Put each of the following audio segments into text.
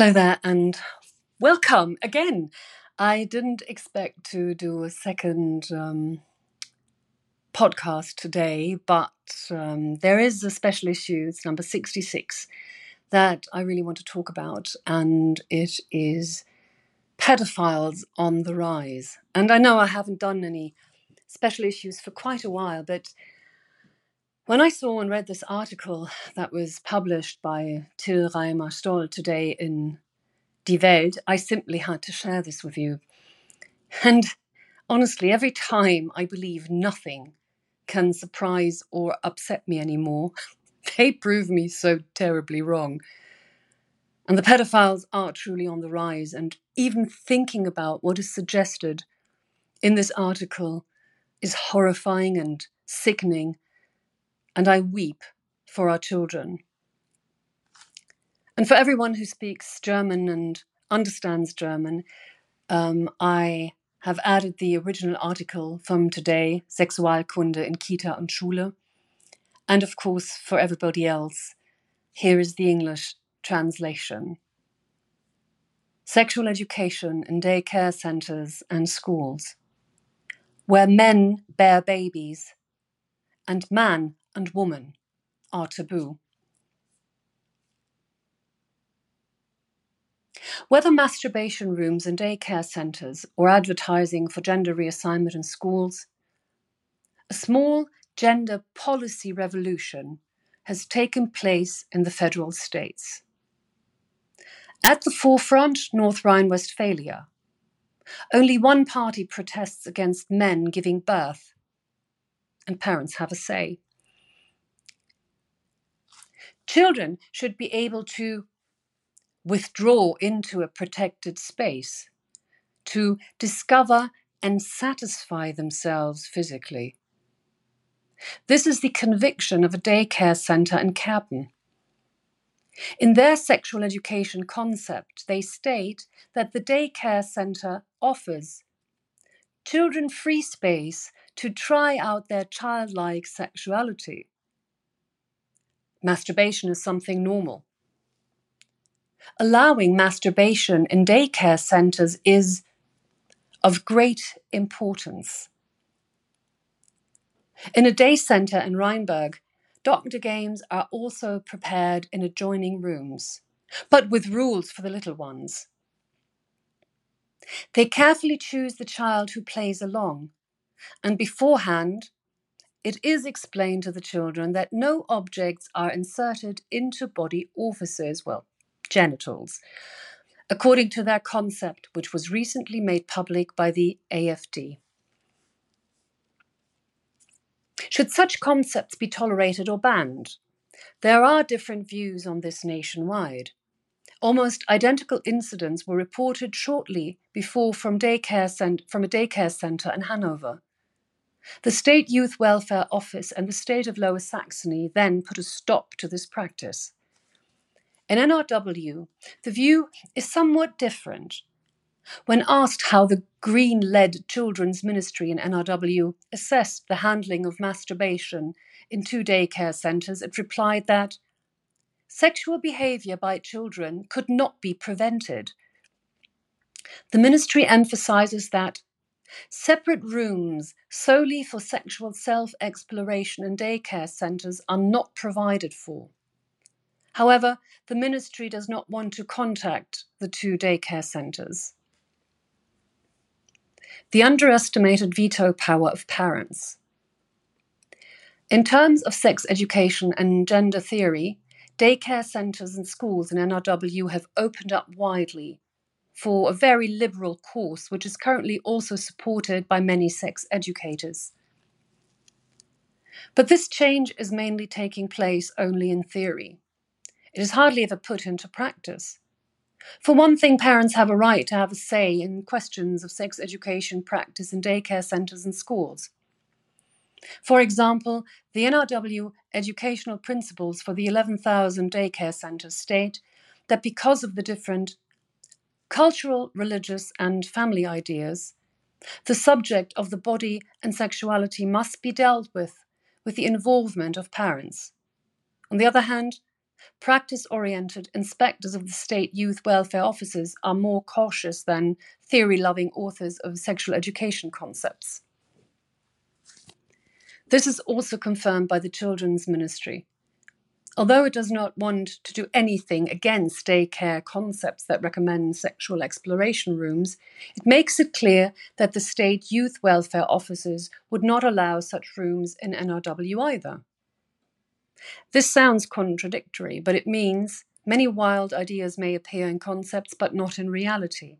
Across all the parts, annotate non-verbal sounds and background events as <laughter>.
Hello there, and welcome again. I didn't expect to do a second um, podcast today, but um, there is a special issue, it's number 66, that I really want to talk about, and it is pedophiles on the rise. And I know I haven't done any special issues for quite a while, but when I saw and read this article that was published by Till Reimer Stoldt today in Die Welt, I simply had to share this with you. And honestly, every time I believe nothing can surprise or upset me anymore, <laughs> they prove me so terribly wrong. And the pedophiles are truly on the rise. And even thinking about what is suggested in this article is horrifying and sickening. And I weep for our children. And for everyone who speaks German and understands German, um, I have added the original article from today, Sexualkunde in Kita und Schule. And of course, for everybody else, here is the English translation. Sexual education in daycare centers and schools, where men bear babies and man and woman are taboo. Whether masturbation rooms in daycare centres or advertising for gender reassignment in schools, a small gender policy revolution has taken place in the federal states. At the forefront, North Rhine Westphalia. Only one party protests against men giving birth, and parents have a say. Children should be able to withdraw into a protected space, to discover and satisfy themselves physically. This is the conviction of a daycare centre in Kerpen. In their sexual education concept, they state that the daycare centre offers children free space to try out their childlike sexuality. Masturbation is something normal allowing masturbation in daycare centers is of great importance. In a day center in Rheinberg, doctor games are also prepared in adjoining rooms, but with rules for the little ones. They carefully choose the child who plays along, and beforehand, it is explained to the children that no objects are inserted into body orifices, well, genitals, according to their concept, which was recently made public by the AFD. Should such concepts be tolerated or banned? There are different views on this nationwide. Almost identical incidents were reported shortly before from, daycare cent- from a daycare centre in Hanover. The State Youth Welfare Office and the State of Lower Saxony then put a stop to this practice. In NRW, the view is somewhat different. When asked how the Green led children's ministry in NRW assessed the handling of masturbation in two daycare centres, it replied that sexual behaviour by children could not be prevented. The ministry emphasises that separate rooms solely for sexual self exploration in daycare centres are not provided for. However, the ministry does not want to contact the two daycare centres. The underestimated veto power of parents. In terms of sex education and gender theory, daycare centres and schools in NRW have opened up widely for a very liberal course, which is currently also supported by many sex educators. But this change is mainly taking place only in theory. It is hardly ever put into practice. For one thing, parents have a right to have a say in questions of sex education practice in daycare centres and schools. For example, the NRW educational principles for the 11,000 daycare centres state that because of the different cultural, religious, and family ideas, the subject of the body and sexuality must be dealt with with the involvement of parents. On the other hand, practice oriented inspectors of the state youth welfare offices are more cautious than theory loving authors of sexual education concepts. This is also confirmed by the Children's Ministry. Although it does not want to do anything against daycare concepts that recommend sexual exploration rooms, it makes it clear that the state youth welfare officers would not allow such rooms in NRW either. This sounds contradictory, but it means many wild ideas may appear in concepts but not in reality.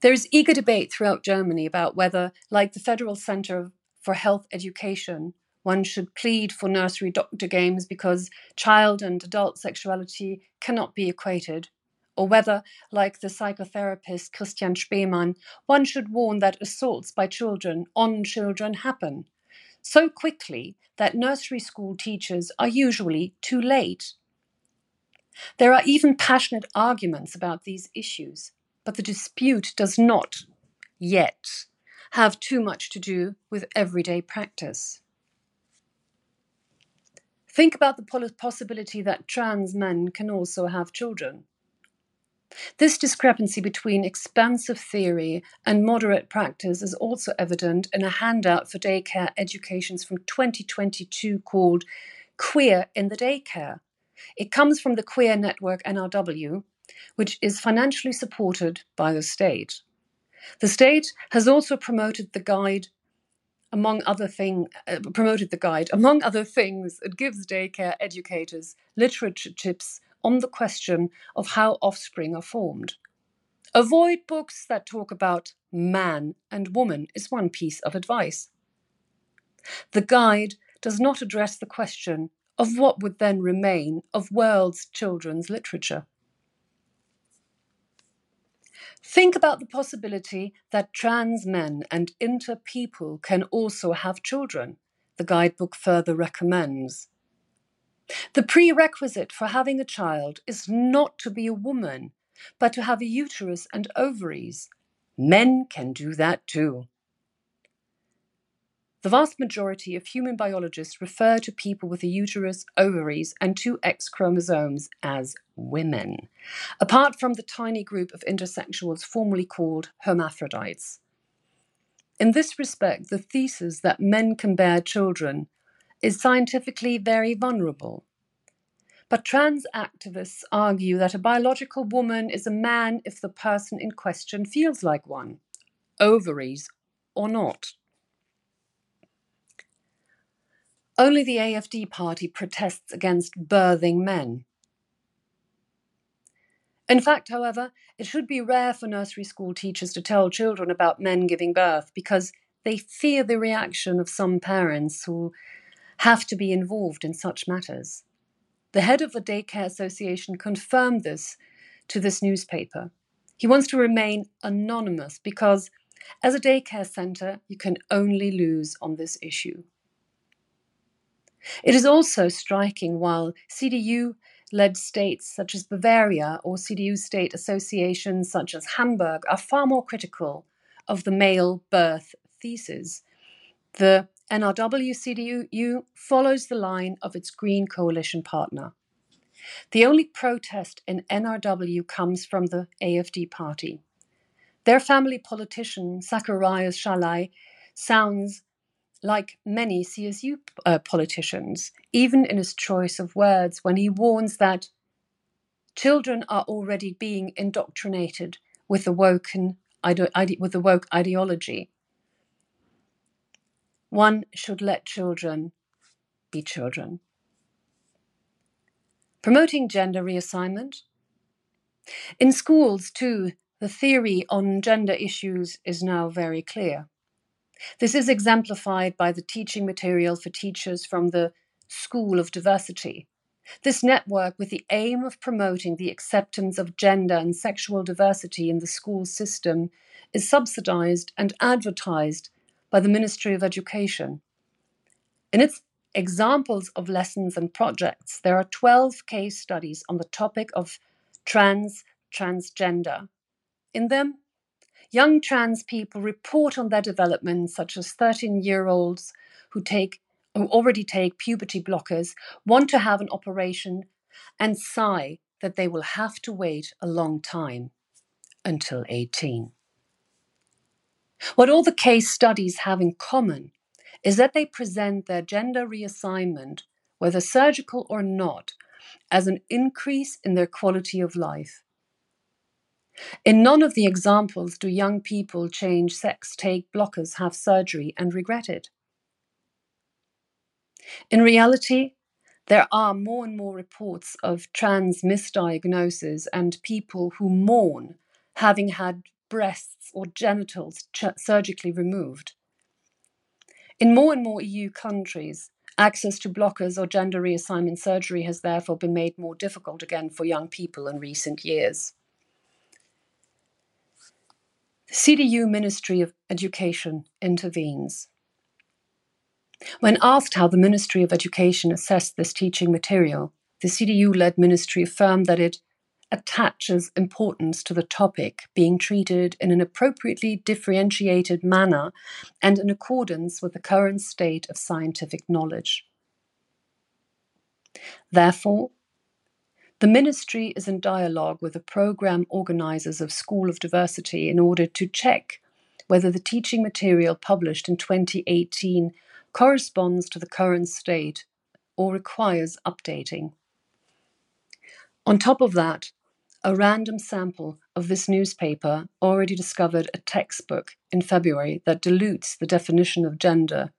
There is eager debate throughout Germany about whether, like the Federal Center for Health Education, one should plead for nursery doctor games because child and adult sexuality cannot be equated, or whether, like the psychotherapist Christian Spaemann, one should warn that assaults by children on children happen so quickly that nursery school teachers are usually too late. There are even passionate arguments about these issues, but the dispute does not, yet, have too much to do with everyday practice. Think about the possibility that trans men can also have children. This discrepancy between expansive theory and moderate practice is also evident in a handout for daycare educations from 2022 called Queer in the Daycare. It comes from the Queer Network NRW, which is financially supported by the state. The state has also promoted the guide among other things, uh, promoted the guide among other things it gives daycare educators literature tips on the question of how offspring are formed. Avoid books that talk about man and woman is one piece of advice. The guide does not address the question of what would then remain of world's children's literature. Think about the possibility that trans men and inter people can also have children, the guidebook further recommends. The prerequisite for having a child is not to be a woman, but to have a uterus and ovaries. Men can do that too. The vast majority of human biologists refer to people with a uterus, ovaries, and two X chromosomes as women, apart from the tiny group of intersexuals formerly called hermaphrodites. In this respect, the thesis that men can bear children is scientifically very vulnerable. But trans activists argue that a biological woman is a man if the person in question feels like one, ovaries or not. Only the AFD party protests against birthing men. In fact, however, it should be rare for nursery school teachers to tell children about men giving birth because they fear the reaction of some parents who have to be involved in such matters. The head of the Daycare Association confirmed this to this newspaper. He wants to remain anonymous because, as a daycare centre, you can only lose on this issue. It is also striking while CDU led states such as Bavaria or CDU state associations such as Hamburg are far more critical of the male birth thesis. The NRW CDU follows the line of its Green Coalition partner. The only protest in NRW comes from the AFD party. Their family politician, Zacharias Schalley, sounds like many CSU uh, politicians, even in his choice of words, when he warns that children are already being indoctrinated with the woken ide- with the woke ideology one should let children be children. Promoting gender reassignment. In schools, too, the theory on gender issues is now very clear. This is exemplified by the teaching material for teachers from the School of Diversity. This network, with the aim of promoting the acceptance of gender and sexual diversity in the school system, is subsidized and advertised by the Ministry of Education. In its examples of lessons and projects, there are 12 case studies on the topic of trans, transgender. In them, young trans people report on their developments, such as 13 year olds who take who already take puberty blockers want to have an operation and sigh that they will have to wait a long time until 18. What all the case studies have in common is that they present their gender reassignment, whether surgical or not, as an increase in their quality of life. In none of the examples do young people change sex, take blockers, have surgery, and regret it. In reality, there are more and more reports of trans misdiagnoses and people who mourn having had breasts or genitals ch- surgically removed. In more and more EU countries, access to blockers or gender reassignment surgery has therefore been made more difficult again for young people in recent years. The CDU Ministry of Education intervenes. When asked how the Ministry of Education assessed this teaching material, the CDU led ministry affirmed that it attaches importance to the topic being treated in an appropriately differentiated manner and in accordance with the current state of scientific knowledge. Therefore, the ministry is in dialogue with the program organizers of School of Diversity in order to check whether the teaching material published in 2018 corresponds to the current state or requires updating. On top of that, a random sample of this newspaper already discovered a textbook in February that dilutes the definition of gender,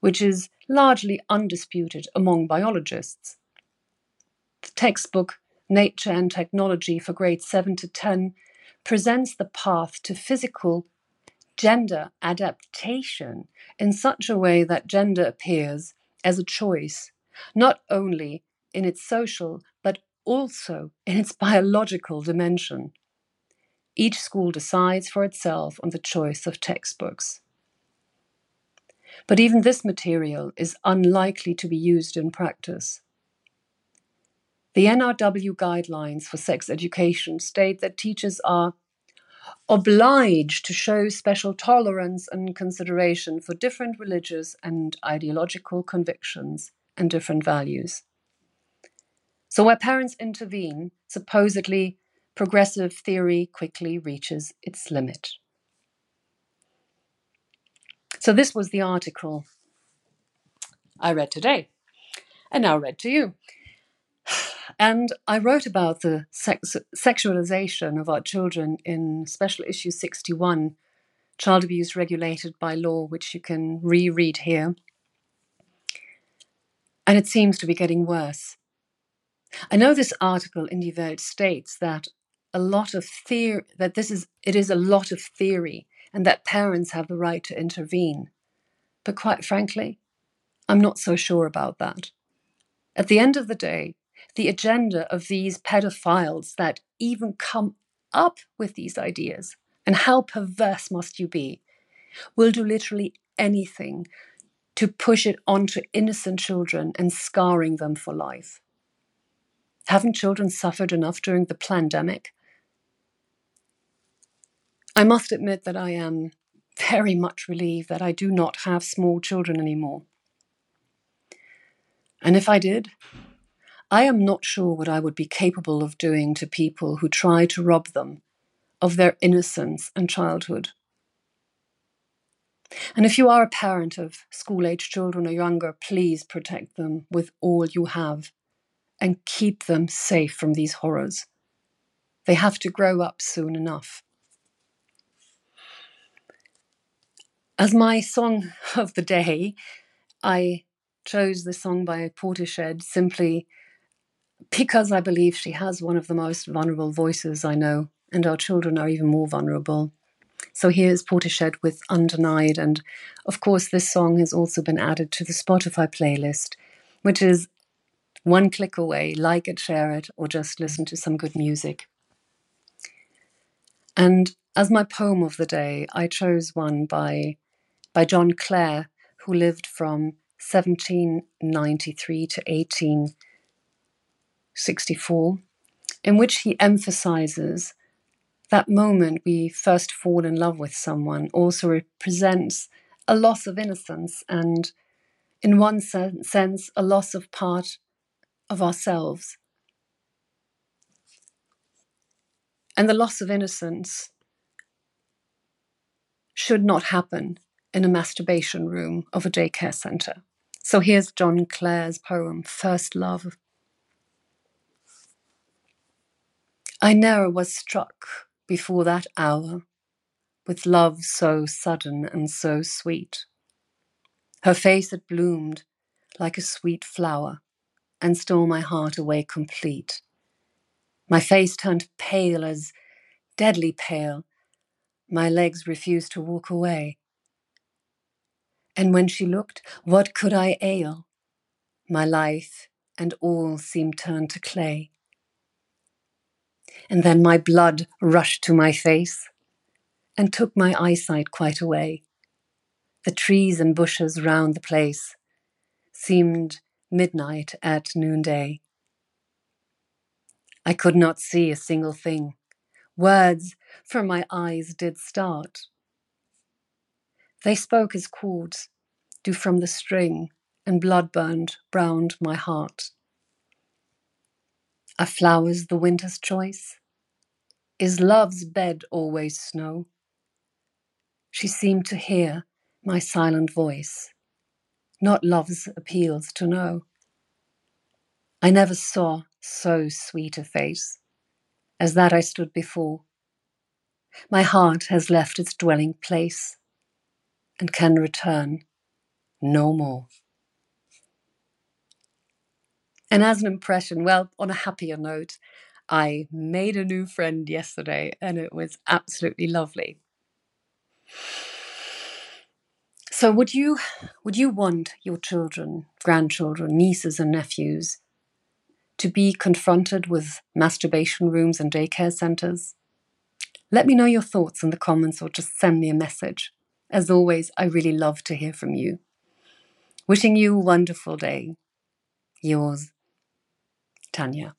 which is largely undisputed among biologists. The textbook Nature and Technology for grades 7 to 10 presents the path to physical gender adaptation in such a way that gender appears as a choice, not only in its social but also in its biological dimension. Each school decides for itself on the choice of textbooks. But even this material is unlikely to be used in practice. The NRW guidelines for sex education state that teachers are obliged to show special tolerance and consideration for different religious and ideological convictions and different values. So, where parents intervene, supposedly progressive theory quickly reaches its limit. So, this was the article I read today, and now read to you. And I wrote about the sex- sexualization of our children in Special Issue 61, Child Abuse Regulated by Law, which you can reread here. And it seems to be getting worse. I know this article in Die Welt states that a lot of theory that this is it is a lot of theory and that parents have the right to intervene. But quite frankly, I'm not so sure about that. At the end of the day, the agenda of these pedophiles that even come up with these ideas, and how perverse must you be, will do literally anything to push it onto innocent children and scarring them for life. Haven't children suffered enough during the pandemic? I must admit that I am very much relieved that I do not have small children anymore. And if I did, I am not sure what I would be capable of doing to people who try to rob them of their innocence and childhood. And if you are a parent of school age children or younger, please protect them with all you have and keep them safe from these horrors. They have to grow up soon enough. As my song <laughs> of the day, I chose the song by Portishead simply because I believe she has one of the most vulnerable voices I know, and our children are even more vulnerable. So here's Portishead with Undenied, and of course, this song has also been added to the Spotify playlist, which is one click away, like it, share it, or just listen to some good music. And as my poem of the day, I chose one by, by John Clare, who lived from 1793 to 1864, in which he emphasizes that moment we first fall in love with someone also represents a loss of innocence and in one sense, a loss of part of ourselves. And the loss of innocence should not happen in a masturbation room of a daycare center. So here's John Clare's poem, First Love. I ne'er was struck before that hour with love so sudden and so sweet. Her face had bloomed like a sweet flower and stole my heart away complete. My face turned pale as deadly pale. My legs refused to walk away. And when she looked, what could I ail? My life and all seemed turned to clay. And then my blood rushed to my face and took my eyesight quite away. The trees and bushes round the place seemed midnight at noonday. I could not see a single thing. Words from my eyes did start. They spoke as chords do from the string, and blood burned round my heart. Are flowers the winter's choice? Is love's bed always snow? She seemed to hear my silent voice, not love's appeals to know. I never saw so sweet a face as that I stood before. My heart has left its dwelling place and can return no more. And as an impression, well, on a happier note, I made a new friend yesterday and it was absolutely lovely. So would you would you want your children, grandchildren, nieces and nephews to be confronted with masturbation rooms and daycare centers? Let me know your thoughts in the comments or just send me a message. As always, I really love to hear from you. Wishing you a wonderful day. Yours, Tanya.